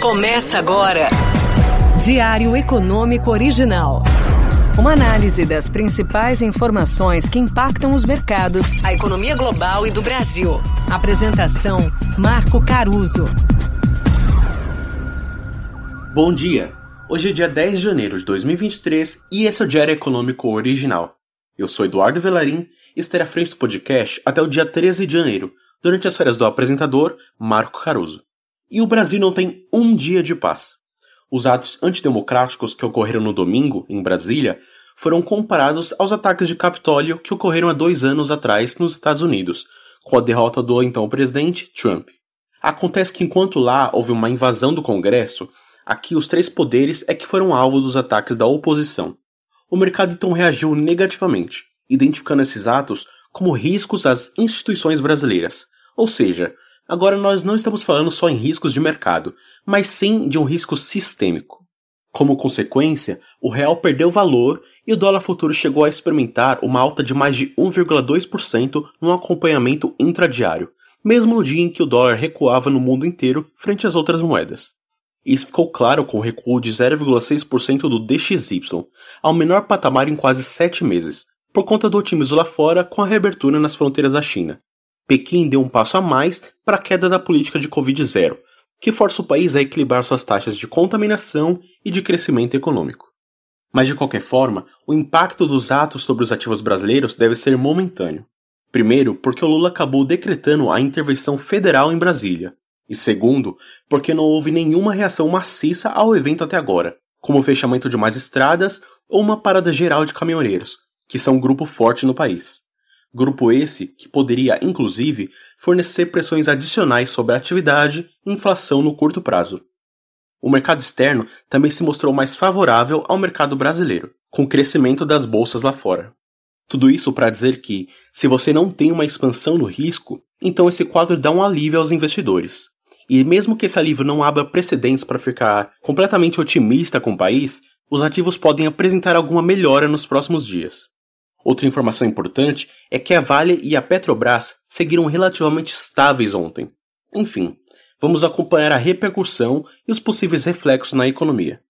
Começa agora. Diário Econômico Original. Uma análise das principais informações que impactam os mercados, a economia global e do Brasil. Apresentação: Marco Caruso. Bom dia. Hoje é dia 10 de janeiro de 2023 e esse é o Diário Econômico Original. Eu sou Eduardo Velarim e estarei à frente do podcast até o dia 13 de janeiro, durante as férias do apresentador Marco Caruso. E o Brasil não tem um dia de paz. Os atos antidemocráticos que ocorreram no domingo, em Brasília, foram comparados aos ataques de Capitólio que ocorreram há dois anos atrás nos Estados Unidos, com a derrota do então presidente Trump. Acontece que enquanto lá houve uma invasão do Congresso, aqui os três poderes é que foram alvo dos ataques da oposição. O mercado então reagiu negativamente, identificando esses atos como riscos às instituições brasileiras, ou seja, Agora nós não estamos falando só em riscos de mercado, mas sim de um risco sistêmico. Como consequência, o real perdeu valor e o dólar futuro chegou a experimentar uma alta de mais de 1,2% no acompanhamento intradiário, mesmo no dia em que o dólar recuava no mundo inteiro frente às outras moedas. Isso ficou claro com o recuo de 0,6% do DXY, ao menor patamar em quase sete meses, por conta do otimismo lá fora com a reabertura nas fronteiras da China. Pequim deu um passo a mais para a queda da política de Covid-0, que força o país a equilibrar suas taxas de contaminação e de crescimento econômico. Mas de qualquer forma, o impacto dos atos sobre os ativos brasileiros deve ser momentâneo. Primeiro, porque o Lula acabou decretando a intervenção federal em Brasília. E segundo, porque não houve nenhuma reação maciça ao evento até agora, como o fechamento de mais estradas ou uma parada geral de caminhoneiros, que são um grupo forte no país. Grupo esse que poderia, inclusive, fornecer pressões adicionais sobre a atividade e inflação no curto prazo. O mercado externo também se mostrou mais favorável ao mercado brasileiro, com o crescimento das bolsas lá fora. Tudo isso para dizer que, se você não tem uma expansão no risco, então esse quadro dá um alívio aos investidores. E mesmo que esse alívio não abra precedentes para ficar completamente otimista com o país, os ativos podem apresentar alguma melhora nos próximos dias. Outra informação importante é que a Vale e a Petrobras seguiram relativamente estáveis ontem. Enfim, vamos acompanhar a repercussão e os possíveis reflexos na economia.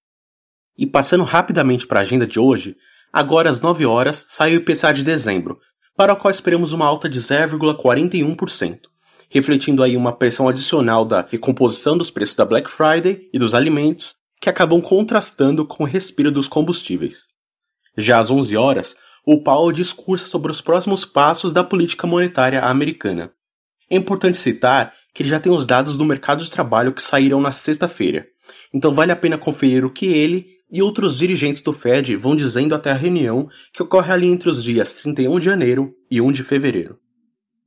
E passando rapidamente para a agenda de hoje, agora às 9 horas sai o IPCA de dezembro, para o qual esperamos uma alta de 0,41%, refletindo aí uma pressão adicional da recomposição dos preços da Black Friday e dos alimentos, que acabam contrastando com o respiro dos combustíveis. Já às 11 horas, o Powell discursa sobre os próximos passos da política monetária americana. É importante citar que ele já tem os dados do mercado de trabalho que saíram na sexta-feira, então vale a pena conferir o que ele e outros dirigentes do Fed vão dizendo até a reunião que ocorre ali entre os dias 31 de janeiro e 1 de fevereiro.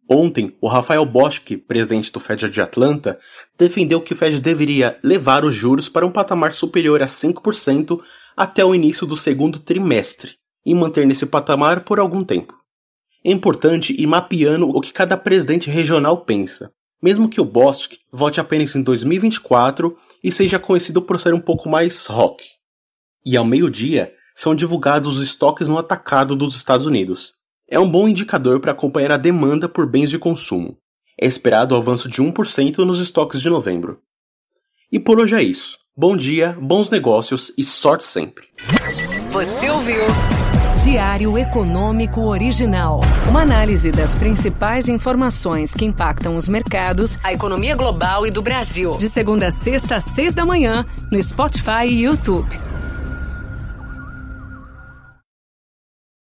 Ontem, o Rafael Boschi, presidente do Fed de Atlanta, defendeu que o Fed deveria levar os juros para um patamar superior a 5% até o início do segundo trimestre, e manter nesse patamar por algum tempo. É importante ir mapeando o que cada presidente regional pensa, mesmo que o Bostic volte apenas em 2024 e seja conhecido por ser um pouco mais rock. E ao meio-dia são divulgados os estoques no atacado dos Estados Unidos. É um bom indicador para acompanhar a demanda por bens de consumo. É esperado o avanço de 1% nos estoques de novembro. E por hoje é isso. Bom dia, bons negócios e sorte sempre. Você ouviu? Diário Econômico Original. Uma análise das principais informações que impactam os mercados, a economia global e do Brasil. De segunda a sexta, às seis da manhã, no Spotify e YouTube.